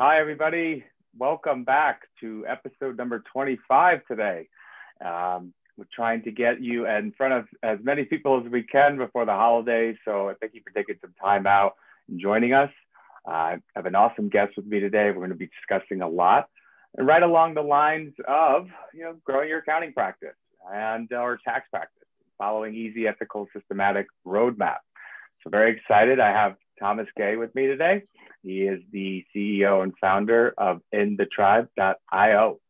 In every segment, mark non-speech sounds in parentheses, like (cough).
Hi, everybody. Welcome back to episode number 25 today. Um, we're trying to get you in front of as many people as we can before the holidays. So thank you for taking some time out and joining us. Uh, I have an awesome guest with me today. We're going to be discussing a lot and right along the lines of you know growing your accounting practice and our tax practice, following easy, ethical, systematic roadmap. So very excited. I have Thomas Gay with me today. He is the CEO and founder of InTheTribe.io.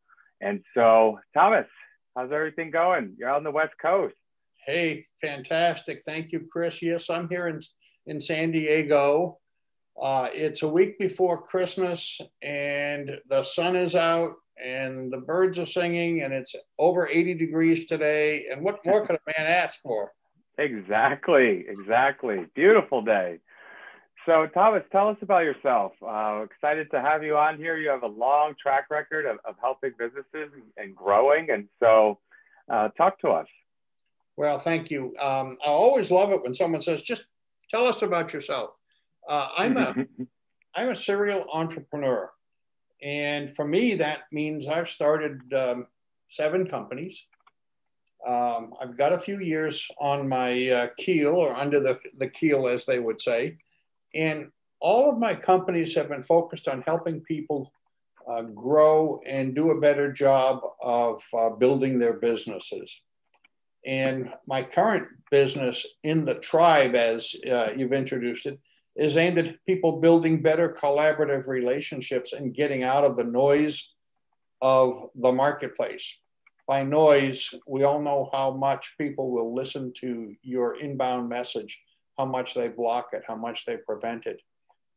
And so, Thomas, how's everything going? You're on the West Coast. Hey, fantastic. Thank you, Chris. Yes, I'm here in, in San Diego. Uh, it's a week before Christmas, and the sun is out, and the birds are singing, and it's over 80 degrees today. And what more could a man ask for? (laughs) Exactly, exactly. Beautiful day. So, Thomas, tell us about yourself. Uh, excited to have you on here. You have a long track record of, of helping businesses and growing. And so, uh, talk to us. Well, thank you. Um, I always love it when someone says, just tell us about yourself. Uh, I'm a (laughs) I'm a serial entrepreneur, and for me that means I've started um, seven companies. Um, I've got a few years on my uh, keel or under the, the keel, as they would say, and all of my companies have been focused on helping people uh, grow and do a better job of uh, building their businesses. And my current business in the tribe, as uh, you've introduced it, is aimed at people building better collaborative relationships and getting out of the noise of the marketplace. By noise, we all know how much people will listen to your inbound message, how much they block it, how much they prevent it.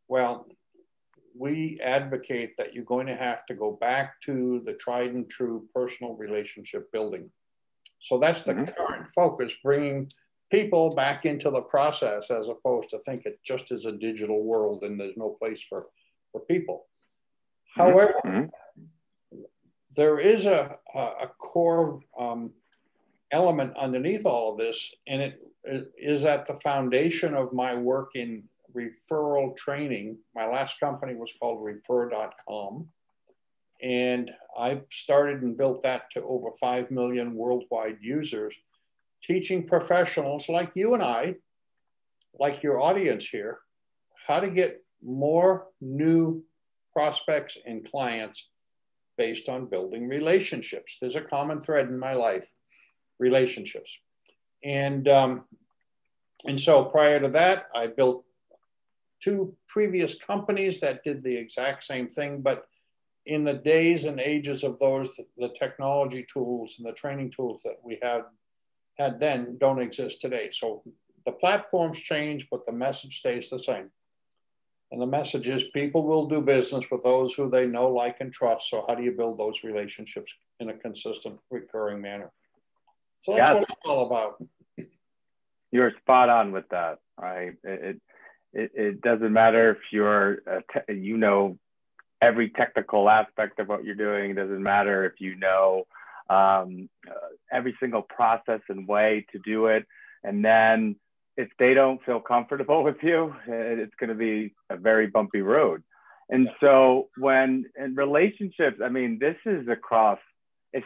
Well, we advocate that you're going to have to go back to the tried and true personal relationship building. So that's the mm-hmm. current focus, bringing people back into the process as opposed to think it just is a digital world and there's no place for, for people. Mm-hmm. However, mm-hmm. there is a, a core um, element underneath all of this, and it is at the foundation of my work in referral training. My last company was called refer.com. And I started and built that to over 5 million worldwide users teaching professionals like you and I, like your audience here, how to get more new prospects and clients based on building relationships. There's a common thread in my life relationships. And, um, and so prior to that, I built two previous companies that did the exact same thing, but in the days and ages of those, the technology tools and the training tools that we had had then don't exist today. So the platforms change, but the message stays the same. And the message is people will do business with those who they know, like, and trust. So, how do you build those relationships in a consistent, recurring manner? So, that's yeah. what it's all about. You're spot on with that, right? It, it, it doesn't matter if you're, te- you know, every technical aspect of what you're doing. It doesn't matter if you know um, uh, every single process and way to do it. And then if they don't feel comfortable (laughs) with you, it's going to be a very bumpy road. And so when in relationships, I mean, this is across. It's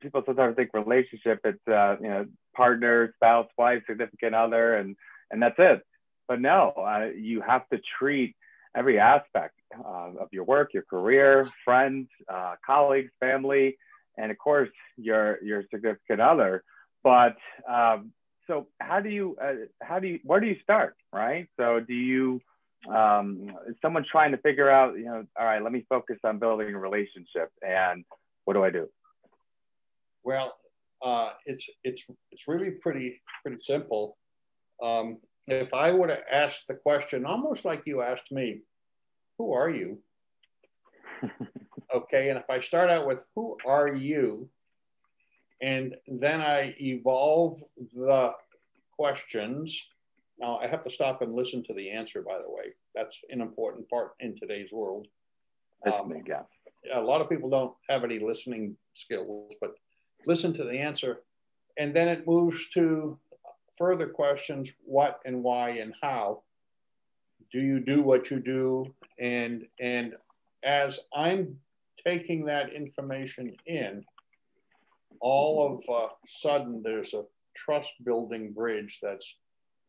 people sometimes think relationship. It's uh, you know partner, spouse, wife, significant other, and and that's it. But no, uh, you have to treat every aspect uh, of your work, your career, friends, uh, colleagues, family, and of course your your significant other. But um, so how do you uh, how do you where do you start, right? So do you um, someone trying to figure out, you know, all right, let me focus on building a relationship, and what do I do? Well, uh, it's it's it's really pretty pretty simple. Um, if I were to ask the question almost like you asked me, who are you? (laughs) Okay. And if I start out with who are you? And then I evolve the questions. Now I have to stop and listen to the answer, by the way. That's an important part in today's world. Um, yeah. A lot of people don't have any listening skills, but listen to the answer. And then it moves to further questions what and why and how do you do what you do and and as I'm taking that information in, all of a sudden there's a trust building bridge that's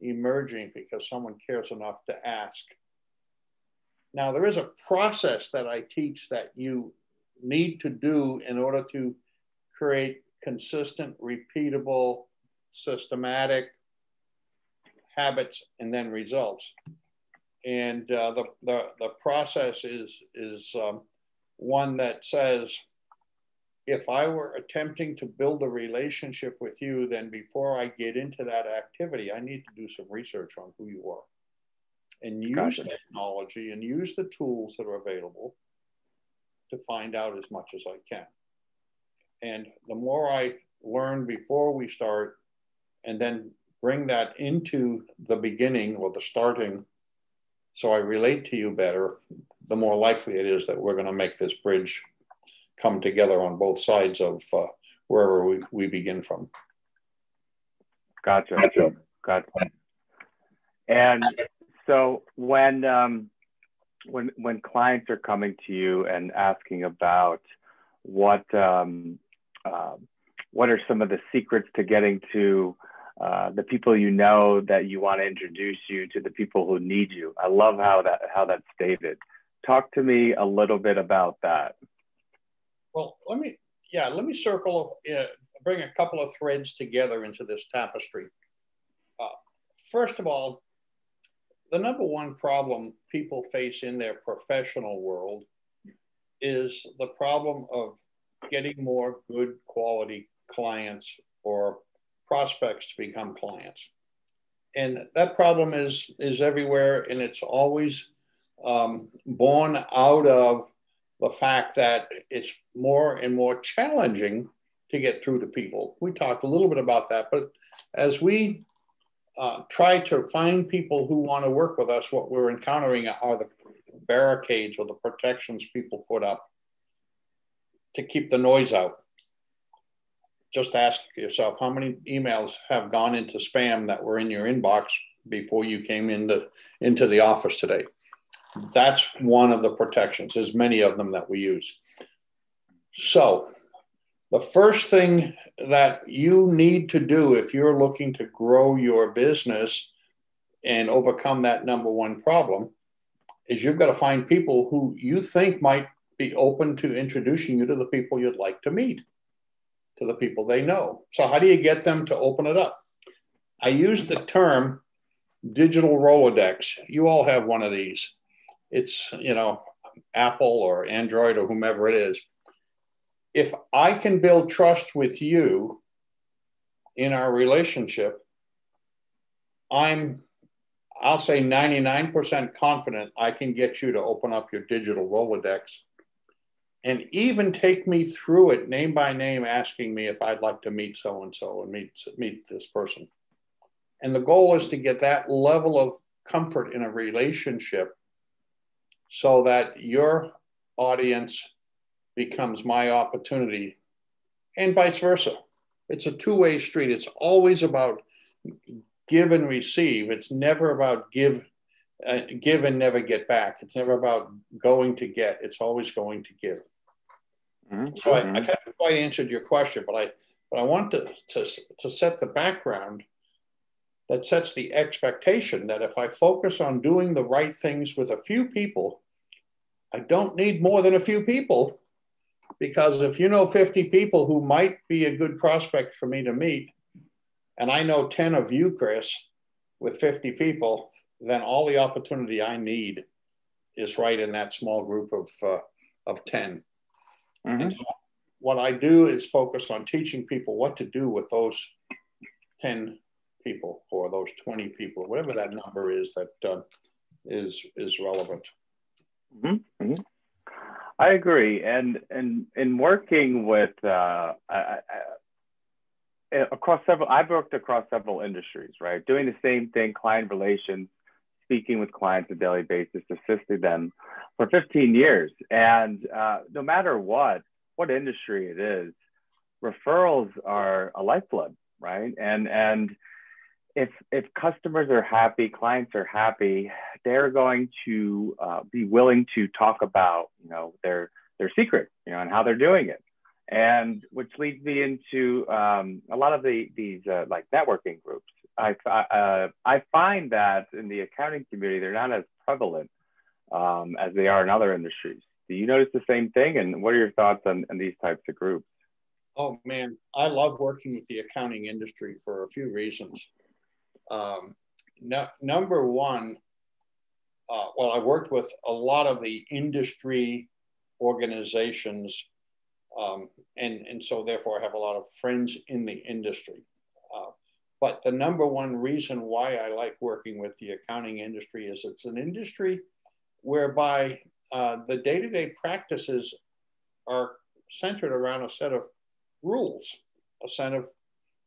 emerging because someone cares enough to ask. Now, there is a process that I teach that you need to do in order to create consistent, repeatable, systematic habits and then results. And uh, the, the, the process is, is um, one that says, if I were attempting to build a relationship with you, then before I get into that activity, I need to do some research on who you are and use gotcha. technology and use the tools that are available to find out as much as I can. And the more I learn before we start and then bring that into the beginning or the starting so I relate to you better, the more likely it is that we're going to make this bridge come together on both sides of uh, wherever we, we begin from. Gotcha. Gotcha. Gotcha. And so when um, when when clients are coming to you and asking about what um, uh, what are some of the secrets to getting to uh, the people you know that you want to introduce you to the people who need you. I love how that how that's stated. Talk to me a little bit about that. Well, let me yeah, let me circle uh, bring a couple of threads together into this tapestry. Uh, first of all, the number one problem people face in their professional world is the problem of getting more good quality clients or prospects to become clients. And that problem is, is everywhere, and it's always um, born out of the fact that it's more and more challenging to get through to people. We talked a little bit about that, but as we uh, try to find people who want to work with us, what we're encountering are the barricades or the protections people put up to keep the noise out. Just ask yourself how many emails have gone into spam that were in your inbox before you came into into the office today? That's one of the protections. There's many of them that we use. So the first thing that you need to do if you're looking to grow your business and overcome that number one problem is you've got to find people who you think might be open to introducing you to the people you'd like to meet to the people they know. So, how do you get them to open it up? I use the term digital Rolodex. You all have one of these. It's, you know, Apple or Android or whomever it is. If I can build trust with you in our relationship, I'm, I'll say 99% confident I can get you to open up your digital Rolodex and even take me through it name by name, asking me if I'd like to meet so and so and meet meet this person. And the goal is to get that level of comfort in a relationship so that your audience becomes my opportunity and vice versa. It's a two way street. It's always about give and receive. It's never about give, uh, give and never get back. It's never about going to get. It's always going to give. Mm-hmm. So I, I kind of quite answered your question, but I but I want to, to, to set the background that sets the expectation that if I focus on doing the right things with a few people, I don't need more than a few people. Because if you know 50 people who might be a good prospect for me to meet, and I know 10 of you, Chris, with 50 people, then all the opportunity I need is right in that small group of, uh, of 10. Mm-hmm. So what I do is focus on teaching people what to do with those 10 people or those 20 people, whatever that number is that uh, is is relevant. Mm-hmm. Mm-hmm. I agree, and and in working with uh, I, I, across several, I've worked across several industries, right? Doing the same thing, client relations, speaking with clients on a daily basis, assisting them for 15 years. And uh, no matter what, what industry it is, referrals are a lifeblood, right? And and if if customers are happy, clients are happy, they're going to uh, be willing to talk about you know their their secret, you know, and how they're doing it, and which leads me into um, a lot of the these uh, like networking groups. I uh, I find that in the accounting community they're not as prevalent um, as they are in other industries. Do you notice the same thing? And what are your thoughts on, on these types of groups? Oh man, I love working with the accounting industry for a few reasons. Um, no, number one, uh, well, I worked with a lot of the industry organizations, um, and, and so therefore I have a lot of friends in the industry. But the number one reason why I like working with the accounting industry is it's an industry whereby uh, the day to day practices are centered around a set of rules, a set of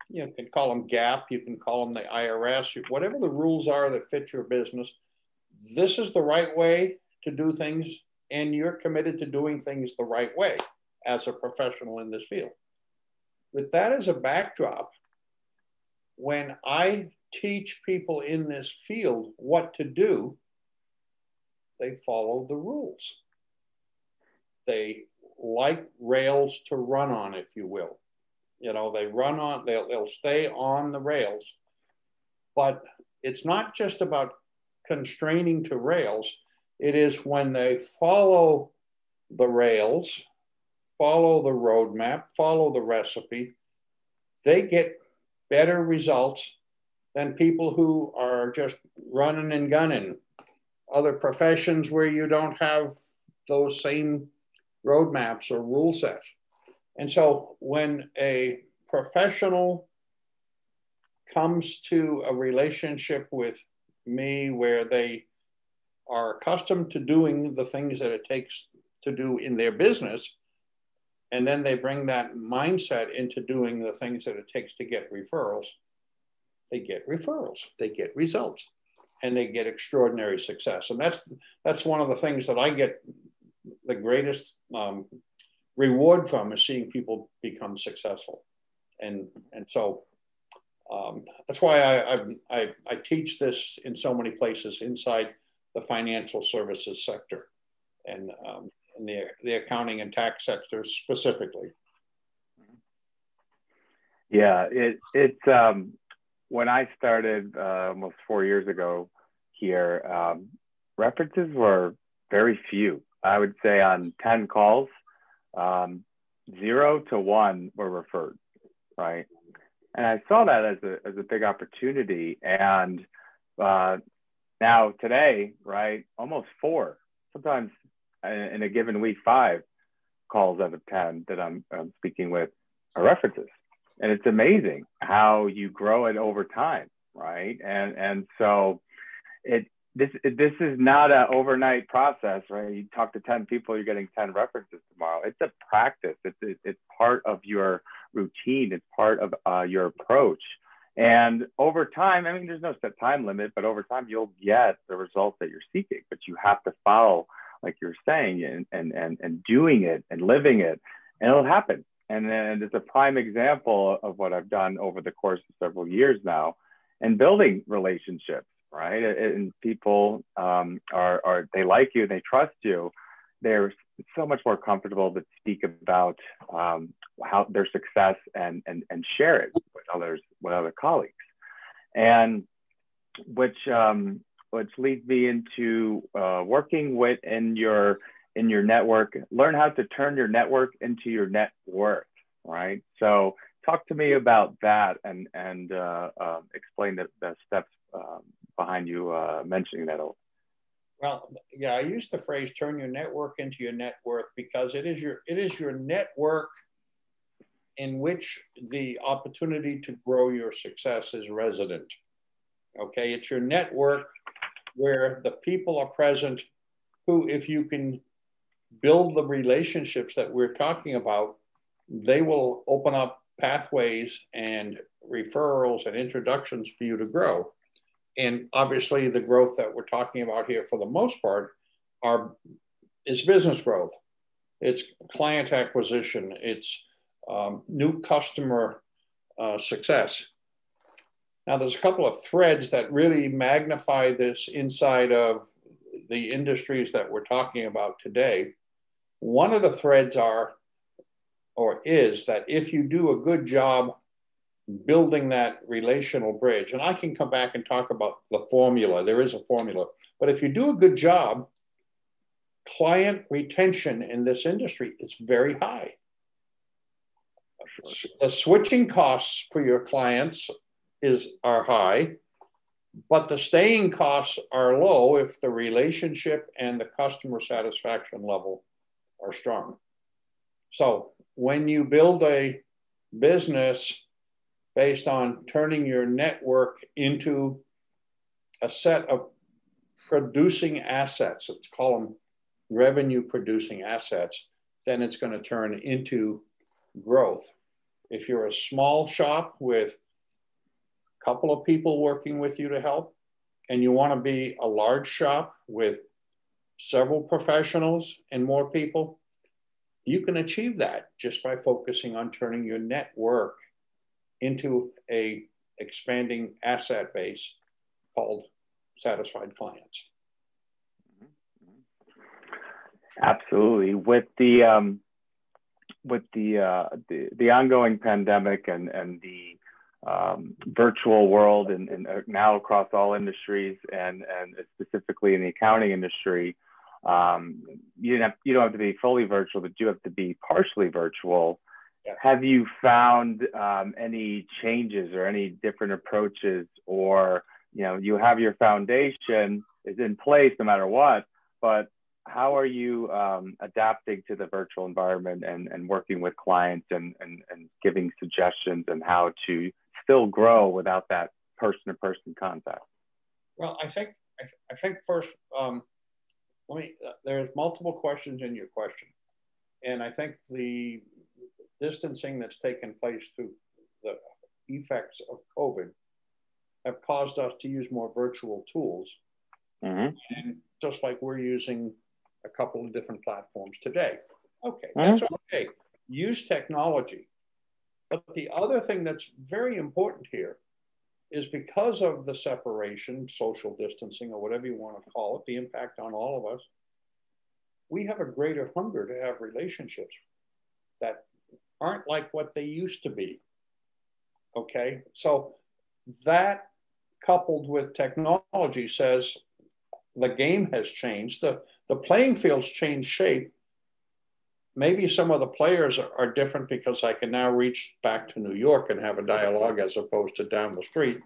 you, know, you can call them GAAP, you can call them the IRS, whatever the rules are that fit your business. This is the right way to do things, and you're committed to doing things the right way as a professional in this field. With that as a backdrop, when I teach people in this field what to do, they follow the rules. They like rails to run on, if you will. You know, they run on, they'll, they'll stay on the rails. But it's not just about constraining to rails, it is when they follow the rails, follow the roadmap, follow the recipe, they get better results than people who are just running and gunning. Other professions where you don't have those same roadmaps or rule sets. And so when a professional comes to a relationship with me where they are accustomed to doing the things that it takes to do in their business, and then they bring that mindset into doing the things that it takes to get referrals, they get referrals, they get results, and they get extraordinary success. And that's that's one of the things that I get the greatest um, reward from is seeing people become successful. And, and so um, that's why I, I, I, teach this in so many places inside the financial services sector and um, in the, the accounting and tax sectors specifically. Yeah, it, it's um, when I started uh, almost four years ago here, um, references were very few. I would say on 10 calls, um, zero to one were referred, right? And I saw that as a, as a big opportunity. And uh, now today, right, almost four, sometimes in a given week, five calls out of 10 that I'm, I'm speaking with are references. And it's amazing how you grow it over time, right? And, and so it, this this is not an overnight process, right? You talk to ten people, you're getting ten references tomorrow. It's a practice. It's it's part of your routine. It's part of uh, your approach. And over time, I mean, there's no set time limit, but over time, you'll get the results that you're seeking. But you have to follow, like you're saying, and and and, and doing it and living it, and it'll happen. And then it's a prime example of what I've done over the course of several years now, and building relationships right? And people um, are, are, they like you, they trust you. They're so much more comfortable to speak about um, how their success and, and, and share it with others, with other colleagues. And which, um, which leads me into uh, working with in your, in your network, learn how to turn your network into your net worth, right? So talk to me about that and, and uh, uh, explain the, the steps um, behind you uh, mentioning that. Well, yeah, I use the phrase "turn your network into your net worth" because it is your it is your network in which the opportunity to grow your success is resident. Okay, it's your network where the people are present who, if you can build the relationships that we're talking about, they will open up pathways and referrals and introductions for you to grow. And obviously the growth that we're talking about here for the most part are is business growth. It's client acquisition. It's um, new customer uh, success Now, there's a couple of threads that really magnify this inside of the industries that we're talking about today. One of the threads are, or is, that if you do a good job building that relational bridge, and I can come back and talk about the formula, there is a formula, but if you do a good job, client retention in this industry is very high. The switching costs for your clients is are high, but the staying costs are low if the relationship and the customer satisfaction level are strong. So when you build a business based on turning your network into a set of producing assets, let's call them revenue producing assets, then it's going to turn into growth. If you're a small shop with couple of people working with you to help, and you want to be a large shop with several professionals and more people, you can achieve that just by focusing on turning your network into a expanding asset base called satisfied clients. Absolutely. With the um, with the, uh, the the ongoing pandemic and and the um, virtual world and, and uh, now across all industries and and specifically in the accounting industry, um, you don't have, you don't have to be fully virtual, but you have to be partially virtual. Yes. Have you found um, any changes or any different approaches, or you know, you have your foundation is in place no matter what, but how are you um, adapting to the virtual environment and, and working with clients and, and, and giving suggestions and how to still grow without that person to person contact? Well, I think, I, th- I think first, um, let me, uh, there's multiple questions in your question. And I think the distancing that's taken place through the effects of COVID have caused us to use more virtual tools. Mm-hmm. And just like we're using a couple of different platforms today. Okay, that's okay. Use technology. But the other thing that's very important here is because of the separation, social distancing, or whatever you want to call it, the impact on all of us, we have a greater hunger to have relationships that aren't like what they used to be. Okay, so that coupled with technology says the game has changed. The, the playing field's changed shape. Maybe some of the players are, different because I can now reach back to New York and have a dialogue as opposed to down the street.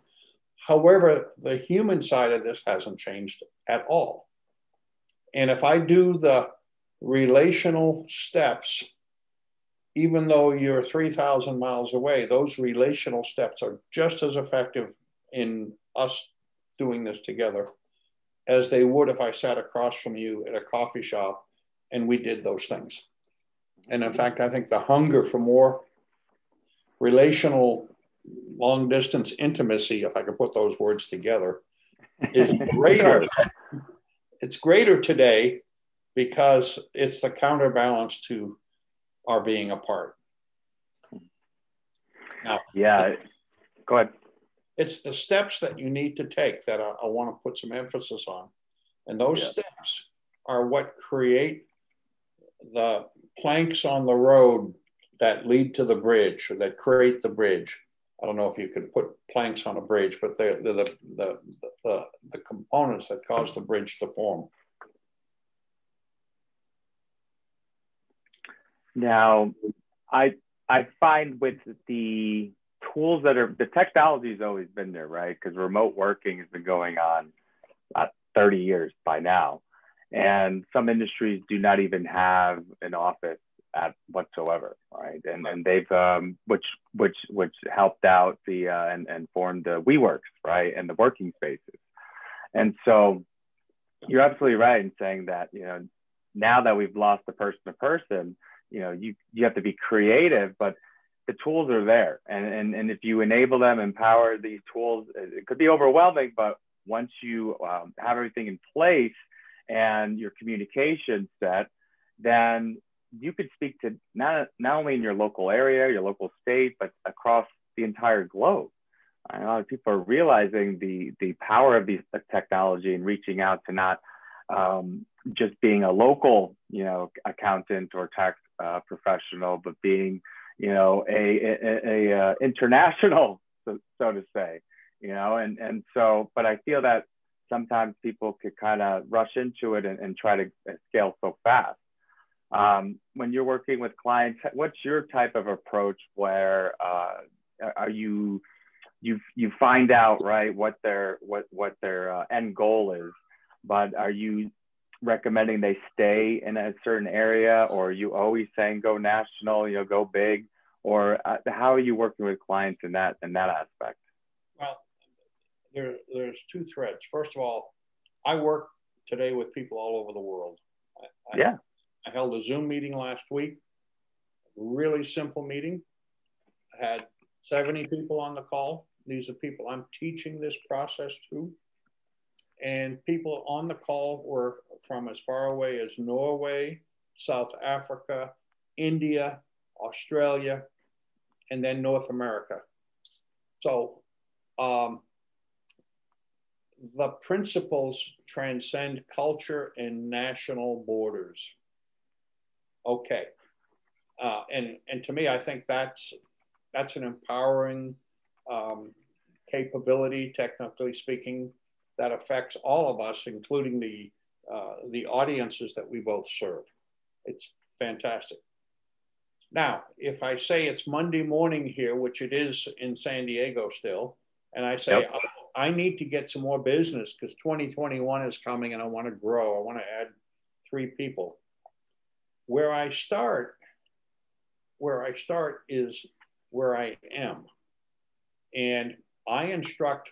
However, the human side of this hasn't changed at all. And if I do the relational steps, even though you're 3,000 miles away, those relational steps are just as effective in us doing this together as they would if I sat across from you at a coffee shop and we did those things. And in fact, I think the hunger for more relational long distance intimacy, if I could put those words together, is (laughs) greater. it's greater today because it's the counterbalance to our being apart. Now, yeah, go ahead. It's the steps that you need to take that I, I want to put some emphasis on. And those yeah. steps are what create the planks on the road that lead to the bridge or that create the bridge. I don't know if you could put planks on a bridge, but they're, they're the, the, the, the components that cause the bridge to form. Now, I I find with the tools that are the technology has always been there, right? Because remote working has been going on about 30 years by now. And some industries do not even have an office at whatsoever, right? And and they've um, which which which helped out the uh, and and formed the WeWorks, right, and the working spaces. And so you're absolutely right in saying that you know now that we've lost the person to person, you know you you have to be creative, but the tools are there and, and and if you enable them empower these tools it could be overwhelming but once you um, have everything in place and your communication set then you could speak to not, not only in your local area your local state but across the entire globe. A lot of people are realizing the the power of these technology and reaching out to not um, just being a local, you know, accountant or tax uh, professional, but being, you know, a, a, a, a uh, international, so, so, to say, you know, and and so, but I feel that sometimes people could kind of rush into it and, and try to scale so fast. Um, when you're working with clients, what's your type of approach where uh, are you you you find out right what their what what their uh, end goal is, but are you recommending they stay in a certain area, or are you always saying go national, you know, go big, or uh, how are you working with clients in that in that aspect? Well, there there's two threads. First of all, I work today with people all over the world. I, yeah. I held a Zoom meeting last week, really simple meeting. I had 70 people on the call. These are people I'm teaching this process to. And people on the call were from as far away as Norway, South Africa, India, Australia, and then North America. So um, the principles transcend culture and national borders. Okay. Uh, and, and to me, I think that's, that's an empowering um, capability, technically speaking, that affects all of us, including the, uh, the audiences that we both serve. It's fantastic. Now, if I say it's Monday morning here, which it is in San Diego still, and I say, yep. I, need to get some more business because 2021 is coming and I want to grow, I want to add three people. Where I start, where I start is where I am. And I instruct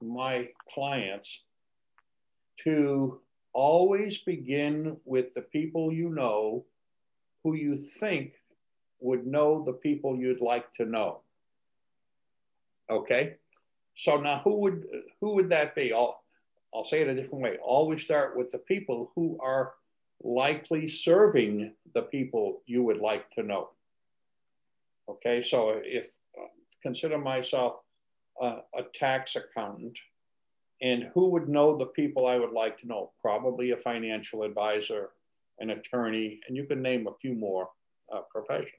my clients to always begin with the people you know who you think would know the people you'd like to know. Okay? So now who would who would that be? I'll I'll say it a different way. Always start with the people who are likely serving the people you would like to know. Okay, so if consider myself a, a tax accountant, and who would know the people I would like to know? Probably a financial advisor, an attorney, and you can name a few more uh, professions.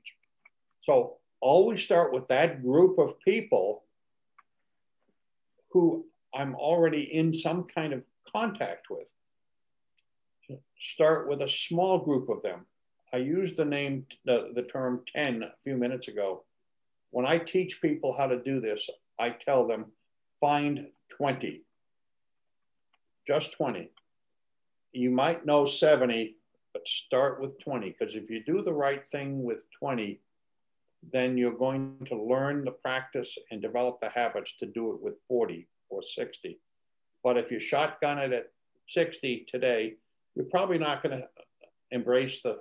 So always start with that group of people who I'm already in some kind of contact with. Start with a small group of them. I used the name, the, the term 10 a few minutes ago. When I teach people how to do this, I tell them find 20, just 20. You might know 70, but start with 20 because if you do the right thing with 20, then you're going to learn the practice and develop the habits to do it with 40 or 60. But if you shotgun it at 60 today, you're probably not going to embrace the,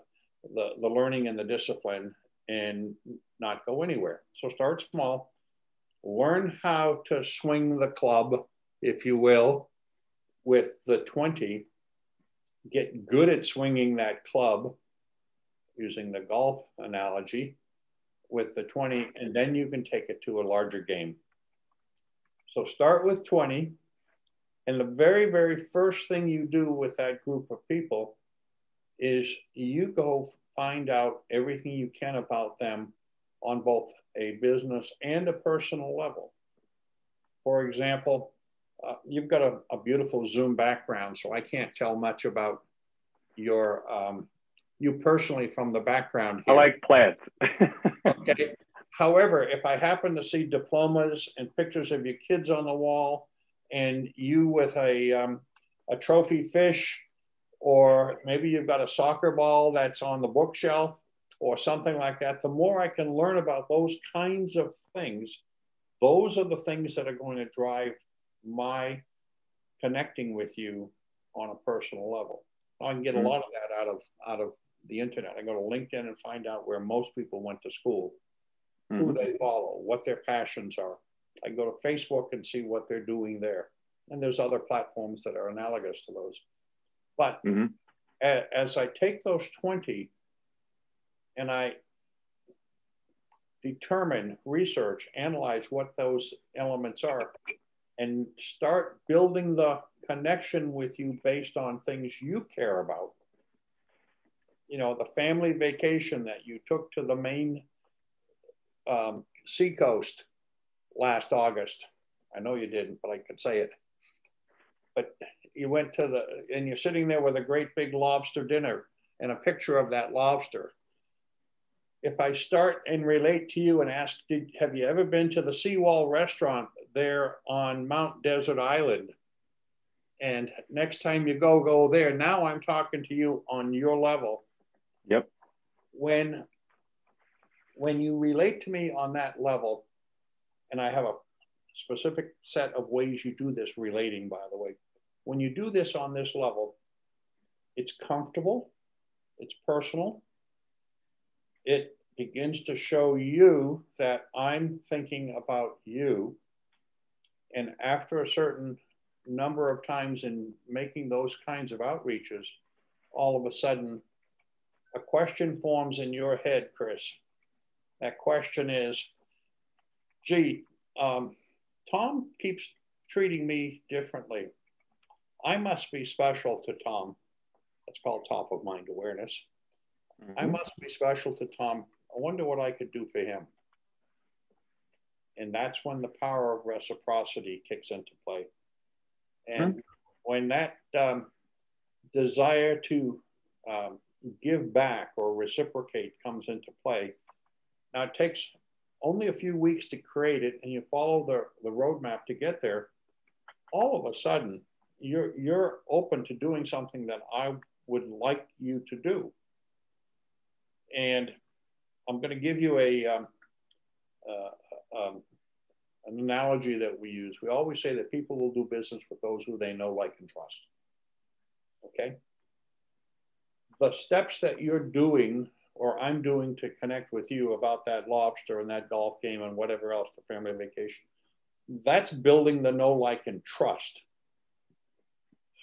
the, the learning and the discipline and not go anywhere. So start small, learn how to swing the club, if you will, with the 20, get good at swinging that club using the golf analogy with the 20, and then you can take it to a larger game. So start with 20. And the very, very first thing you do with that group of people is you go find out everything you can about them on both a business and a personal level. For example, uh, you've got a, a, beautiful Zoom background, so I can't tell much about your um, you personally from the background. Here. I like plants. (laughs) okay. However, if I happen to see diplomas and pictures of your kids on the wall, and you with a um, a trophy fish, or maybe you've got a soccer ball that's on the bookshelf, or something like that, the more I can learn about those kinds of things, those are the things that are going to drive my connecting with you on a personal level. I can get a mm-hmm. lot of that out of out of the internet. I go to LinkedIn and find out where most people went to school, mm-hmm. who they follow, what their passions are. I go to Facebook and see what they're doing there. And there's other platforms that are analogous to those. But mm-hmm. a, as I take those 20 and I determine, research, analyze what those elements are, and start building the connection with you based on things you care about. You know, the family vacation that you took to the Maine um, seacoast last August. I know you didn't, but I could say it. But you went to the, and you're sitting there with a great big lobster dinner and a picture of that lobster. If I start and relate to you and ask, did, have you ever been to the Seawall restaurant there on Mount Desert Island? And next time you go, go there. Now I'm talking to you on your level. Yep. When when you relate to me on that level, and I have a specific set of ways you do this relating, by the way. When you do this on this level, it's comfortable, it's personal, it begins to show you that I'm thinking about you. And after a certain number of times in making those kinds of outreaches, all of a sudden, a question forms in your head, Chris. That question is, gee, um, Tom keeps treating me differently. I must be special to Tom. That's called top of mind awareness. Mm-hmm. I must be special to Tom. I wonder what I could do for him. And that's when the power of reciprocity kicks into play. And mm-hmm. when that um, desire to um, give back or reciprocate comes into play, now it takes only a few weeks to create it and you follow the, the roadmap to get there, all of a sudden you're, you're open to doing something that I would like you to do. And I'm going to give you a, um, uh, um, an analogy that we use. We always say that people will do business with those who they know, like, and trust. Okay? The steps that you're doing or I'm doing to connect with you about that lobster and that golf game and whatever else, the family vacation. That's building the know, like, and trust.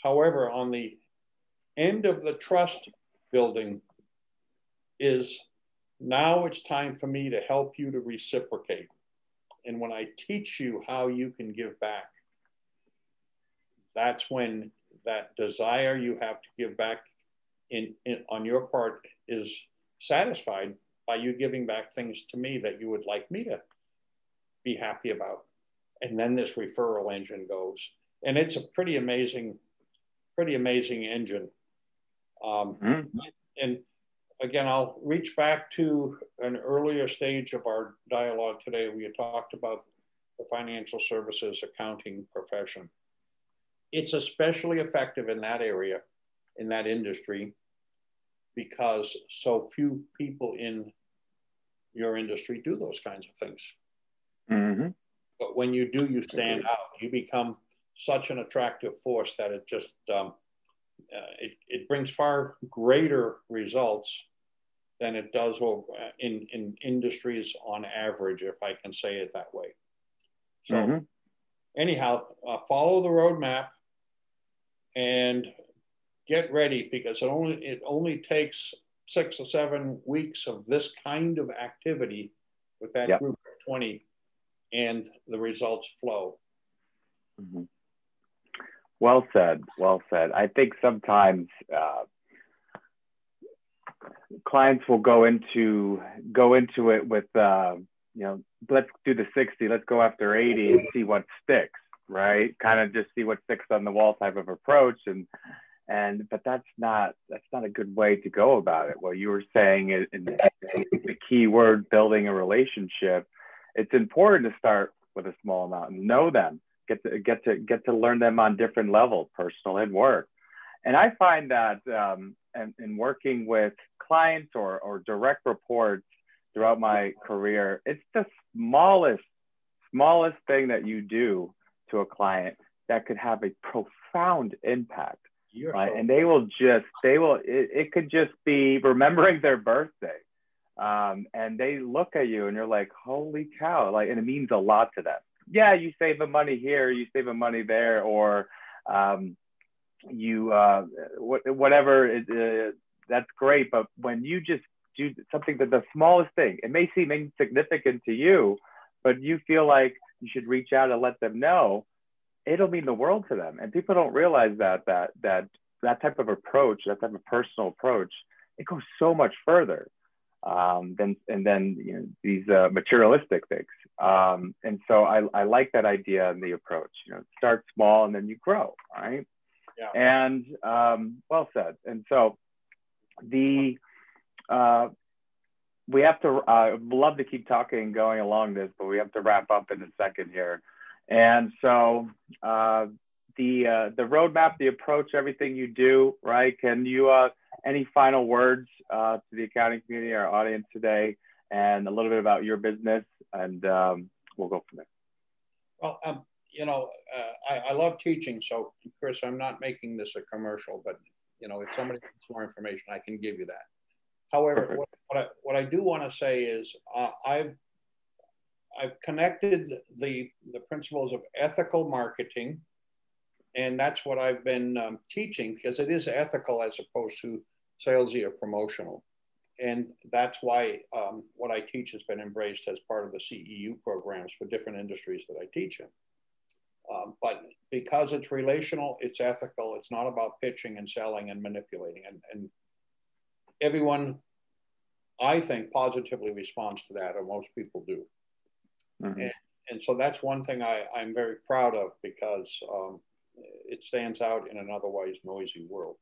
However, on the end of the trust building is now it's time for me to help you to reciprocate. And when I teach you how you can give back, that's when that desire you have to give back in, in on your part is satisfied by you giving back things to me that you would like me to be happy about. And then this referral engine goes. And it's a pretty amazing, pretty amazing engine. Um, mm-hmm. And again, I'll reach back to an earlier stage of our dialogue today. We had talked about the financial services accounting profession. It's especially effective in that area, in that industry, because so few people in your industry do those kinds of things. Mm-hmm. But when you do, you stand out. You become such an attractive force that it just um, uh, it, it brings far greater results than it does uh, in, in industries on average, if I can say it that way. So, mm-hmm. anyhow, uh, follow the roadmap and get ready because it only it only takes six or seven weeks of this kind of activity with that yep. group of 20 and the results flow mm-hmm. well said well said i think sometimes uh, clients will go into go into it with uh, you know let's do the 60 let's go after 80 and see what sticks right kind of just see what sticks on the wall type of approach and and but that's not that's not a good way to go about it. What you were saying in, in the key word building a relationship it's important to start with a small amount and know them. Get to get to get to learn them on different levels personal and work. And i find that um, in, in working with clients or, or direct reports throughout my career it's the smallest smallest thing that you do to a client that could have a profound impact you're right? So- and they will just, they will, it, it could just be remembering their birthday. Um, and they look at you and you're like, holy cow. Like, and it means a lot to them. Yeah, you save the money here, you save the money there, or um, you, uh, whatever, it, uh, that's great. But when you just do something that the smallest thing. It may seem insignificant to you, but you feel like you should reach out and let them know. It'll mean the world to them, and people don't realize that that that that type of approach, that type of personal approach, it goes so much further um, than and then you know, these uh, materialistic things. Um, and so I, I like that idea and the approach. You know, start small and then you grow, right? Yeah. And um, well said. And so the uh, we have to. Uh, love to keep talking going along this, but we have to wrap up in a second here. And so uh, the uh, the roadmap, the approach, everything you do, right? Can you uh, any final words uh, to the accounting community, our audience today, and a little bit about your business, and um, we'll go from there. Well, um, you know, uh, I, I, love teaching, so Chris, I'm not making this a commercial, but you know, if somebody wants more information, I can give you that. However, what, what, I, what I do want to say is uh, I've I've connected the the principles of ethical marketing, and that's what I've been um, teaching because it is ethical as opposed to salesy or promotional. And that's why um, what I teach has been embraced as part of the CEU programs for different industries that I teach in. Um, but because it's relational, it's ethical. It's not about pitching and selling and manipulating. And, and everyone, I think, positively responds to that, or most people do. Mm-hmm. And, and, so that's one thing I, I'm very proud of because um, it stands out in an otherwise noisy world.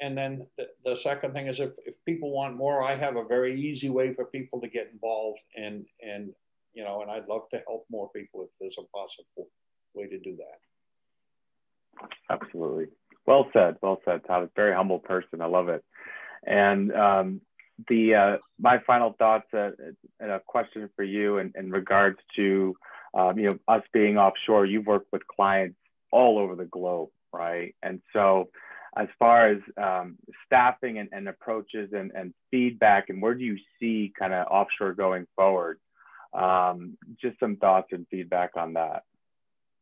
And then the, the, second thing is if, if people want more, I have a very easy way for people to get involved and, and, you know, and I'd love to help more people if there's a possible way to do that. Absolutely. Well said. Well said, Todd. Very humble person. I love it. And um, the uh, my final thoughts uh, a question for you in, in regards to um, you know us being offshore. You've worked with clients all over the globe, right? And so as far as um, staffing and, and approaches and, and, feedback and where do you see kind of offshore going forward um, just some thoughts and feedback on that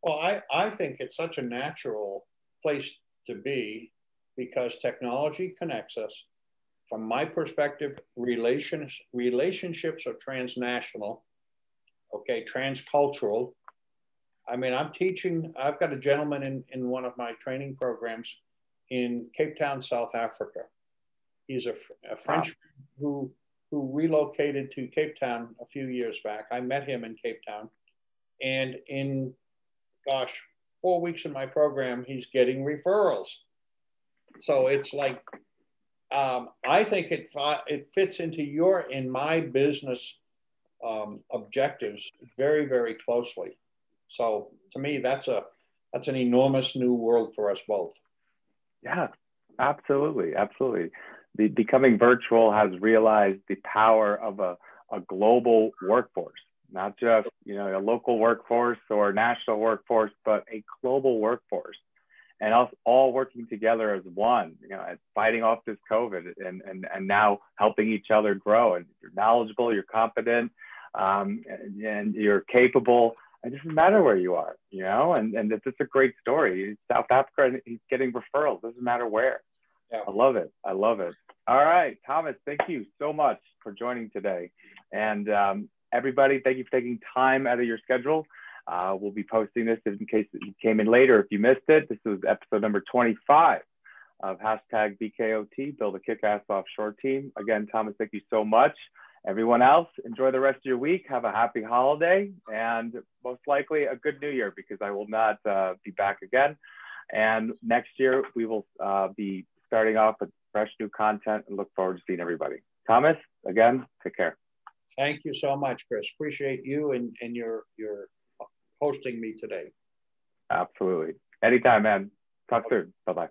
well I, I think it's such a natural place to be because technology connects us from my perspective relations relationships are transnational okay transcultural i mean i'm teaching i've got a gentleman in, in one of my training programs in Cape Town, South Africa. He's a, a Frenchman wow. who who relocated to Cape Town a few years back. I met him in Cape Town, and in gosh, four weeks in my program, he's getting referrals. So it's like um, I think it it fits into your in my business um, objectives very very closely. So to me, that's a that's an enormous new world for us both. Yeah, absolutely, absolutely. The becoming virtual has realized the power of a, a global workforce, not just you know a local workforce or national workforce, but a global workforce, and us all working together as one. You know, fighting off this COVID, and and and now helping each other grow. And you're knowledgeable, you're competent, um, and, and you're capable it doesn't matter where you are, you know, and, and it's just a great story. South Africa, he's getting referrals, doesn't matter where. Yeah. I love it. I love it. All right, Thomas, thank you so much for joining today. And um, everybody, thank you for taking time out of your schedule. Uh, we'll be posting this in case you came in later. If you missed it, this was episode number 25 of hashtag BKOT, Build a Kick-Ass Offshore Team. Again, Thomas, thank you so much. Everyone else, enjoy the rest of your week. Have a happy holiday and most likely a good new year because I will not uh, be back again. And next year, we will uh, be starting off with fresh new content and look forward to seeing everybody. Thomas, again, take care. Thank you so much, Chris. Appreciate you and, and your, your hosting me today. Absolutely. Anytime, man. Talk soon. Bye bye.